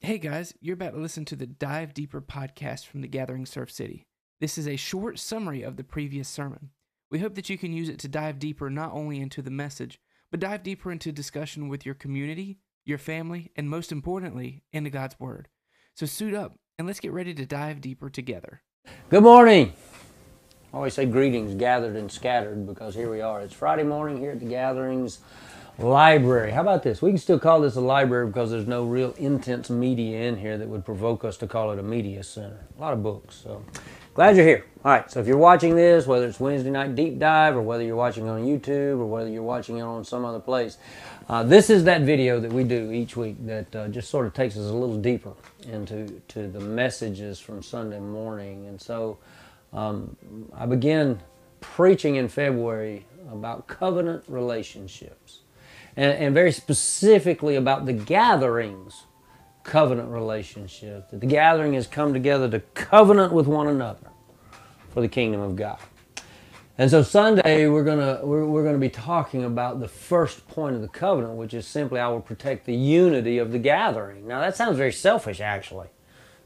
Hey guys, you're about to listen to the Dive Deeper podcast from the Gathering Surf City. This is a short summary of the previous sermon. We hope that you can use it to dive deeper not only into the message, but dive deeper into discussion with your community, your family, and most importantly, into God's Word. So suit up and let's get ready to dive deeper together. Good morning. I always say greetings gathered and scattered because here we are. It's Friday morning here at the Gatherings Library. How about this? We can still call this a library because there's no real intense media in here that would provoke us to call it a media center. A lot of books. So glad you're here. All right. So if you're watching this, whether it's Wednesday night deep dive or whether you're watching on YouTube or whether you're watching it on some other place, uh, this is that video that we do each week that uh, just sort of takes us a little deeper into to the messages from Sunday morning. And so um, I began preaching in February about covenant relationships, and, and very specifically about the gatherings covenant relationship. That the gathering has come together to covenant with one another for the kingdom of God. And so Sunday we're gonna we're, we're gonna be talking about the first point of the covenant, which is simply I will protect the unity of the gathering. Now that sounds very selfish, actually.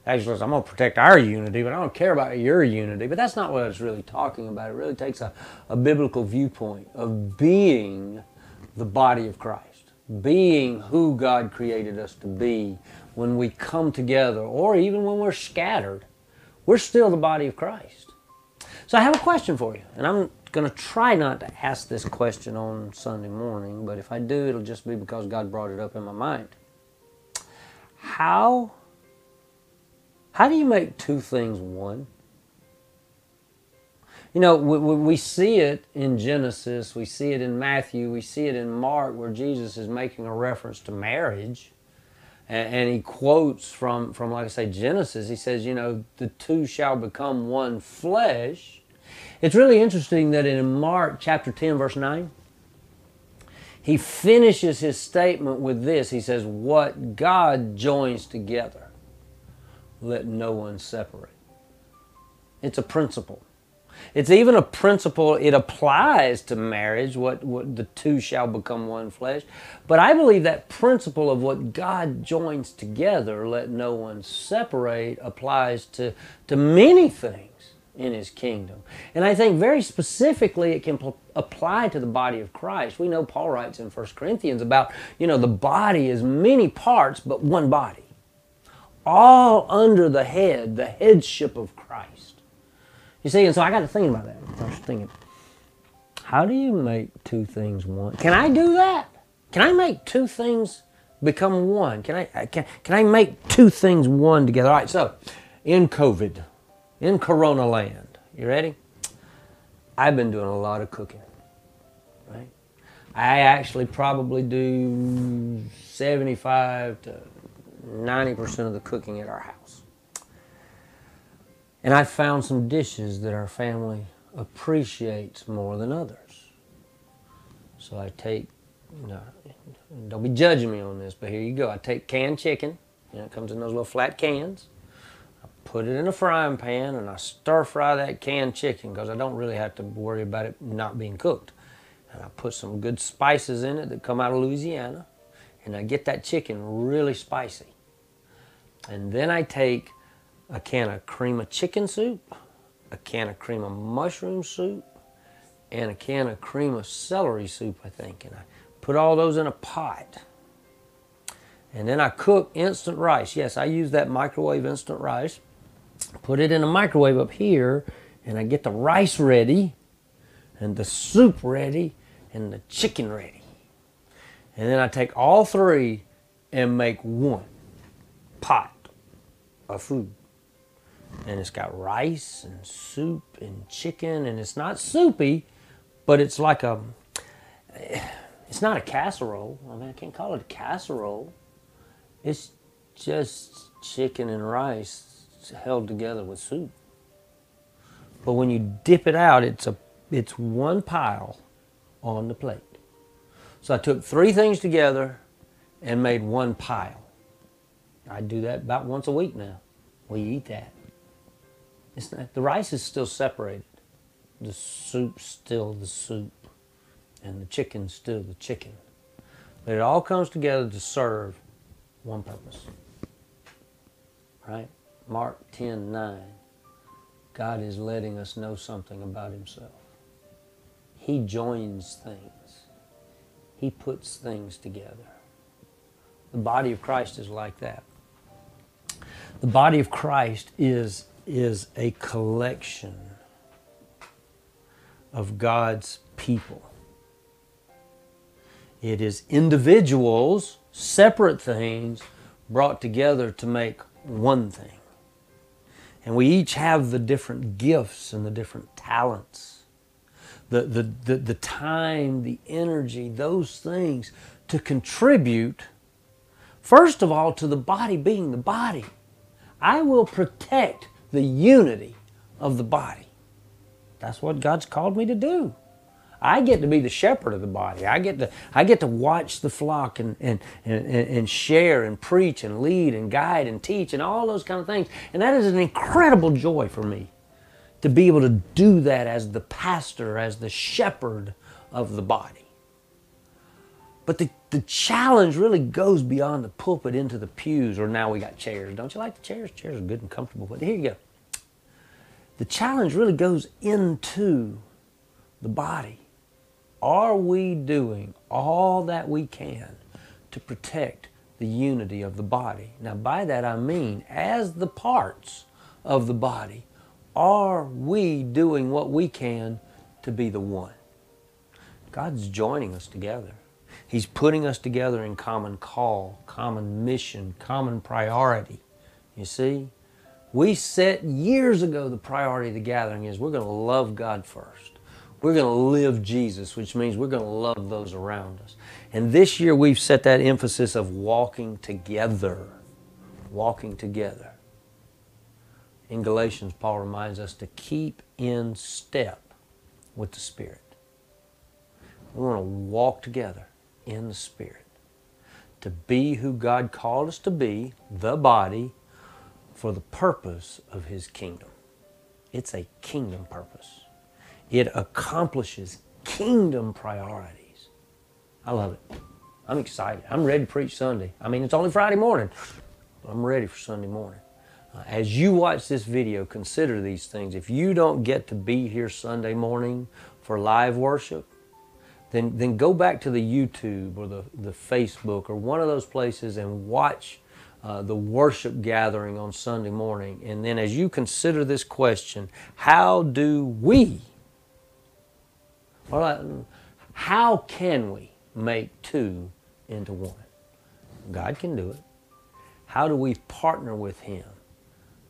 Actually, I'm gonna protect our unity, but I don't care about your unity. But that's not what it's really talking about. It really takes a, a biblical viewpoint of being the body of Christ, being who God created us to be when we come together, or even when we're scattered. We're still the body of Christ. So I have a question for you, and I'm going to try not to ask this question on Sunday morning, but if I do, it'll just be because God brought it up in my mind. How how do you make two things one? You know, we, we see it in Genesis, we see it in Matthew, we see it in Mark, where Jesus is making a reference to marriage. And, and he quotes from, from, like I say, Genesis. He says, you know, the two shall become one flesh. It's really interesting that in Mark chapter 10, verse 9, he finishes his statement with this. He says, What God joins together, let no one separate. It's a principle. It's even a principle, it applies to marriage, what, what the two shall become one flesh. But I believe that principle of what God joins together, let no one separate, applies to, to many things in his kingdom. And I think very specifically it can pl- apply to the body of Christ. We know Paul writes in 1 Corinthians about, you know, the body is many parts but one body. All under the head, the headship of Christ. You see, and so I got to thinking about that. I was thinking, how do you make two things one? Can I do that? Can I make two things become one? Can I can, can I make two things one together? All right, so in COVID, in Corona land. You ready? I've been doing a lot of cooking, right? I actually probably do 75 to 90% of the cooking at our house. And I found some dishes that our family appreciates more than others. So I take, you know, don't be judging me on this, but here you go. I take canned chicken, you know, it comes in those little flat cans I put it in a frying pan and I stir fry that canned chicken because I don't really have to worry about it not being cooked. And I put some good spices in it that come out of Louisiana and I get that chicken really spicy. And then I take a can of cream of chicken soup, a can of cream of mushroom soup, and a can of cream of celery soup, I think. And I put all those in a pot. And then I cook instant rice. Yes, I use that microwave instant rice put it in a microwave up here, and I get the rice ready, and the soup ready, and the chicken ready. And then I take all three and make one pot of food. And it's got rice and soup and chicken, and it's not soupy, but it's like a, it's not a casserole. I mean, I can't call it a casserole. It's just chicken and rice held together with soup. But when you dip it out, it's a it's one pile on the plate. So I took three things together and made one pile. I do that about once a week now. We eat that. It's not, the rice is still separated. The soup's still the soup. And the chicken's still the chicken. But it all comes together to serve one purpose right? Mark 10 9. God is letting us know something about Himself. He joins things, He puts things together. The body of Christ is like that. The body of Christ is, is a collection of God's people. It is individuals, separate things, brought together to make one thing. And we each have the different gifts and the different talents, the, the, the, the time, the energy, those things to contribute, first of all, to the body being the body. I will protect the unity of the body. That's what God's called me to do. I get to be the shepherd of the body. I get to I get to watch the flock and and, and, and share and preach and lead and guide and teach and all those kind of things. And that is an incredible joy for me to be able to do that as the pastor, as the shepherd of the body. But the, the challenge really goes beyond the pulpit into the pews, or now we got chairs. Don't you like the chairs? Chairs are good and comfortable. But here you go. The challenge really goes into the body. Are we doing all that we can to protect the unity of the body? Now, by that I mean, as the parts of the body, are we doing what we can to be the one? God's joining us together. He's putting us together in common call, common mission, common priority. You see? We set years ago the priority of the gathering is we're going to love God first. We're going to live Jesus, which means we're going to love those around us. And this year we've set that emphasis of walking together. Walking together. In Galatians, Paul reminds us to keep in step with the Spirit. We want to walk together in the Spirit. To be who God called us to be, the body, for the purpose of His kingdom. It's a kingdom purpose. It accomplishes kingdom priorities. I love it. I'm excited. I'm ready to preach Sunday. I mean, it's only Friday morning. I'm ready for Sunday morning. Uh, as you watch this video, consider these things. If you don't get to be here Sunday morning for live worship, then, then go back to the YouTube or the, the Facebook or one of those places and watch uh, the worship gathering on Sunday morning. And then as you consider this question, how do we well, how can we make two into one? God can do it. How do we partner with Him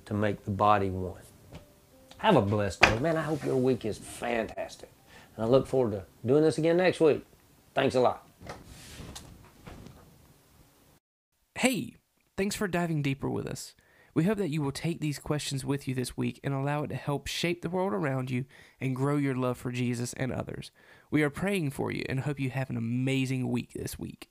to make the body one? Have a blessed day. Man, I hope your week is fantastic. And I look forward to doing this again next week. Thanks a lot. Hey, thanks for diving deeper with us. We hope that you will take these questions with you this week and allow it to help shape the world around you and grow your love for Jesus and others. We are praying for you and hope you have an amazing week this week.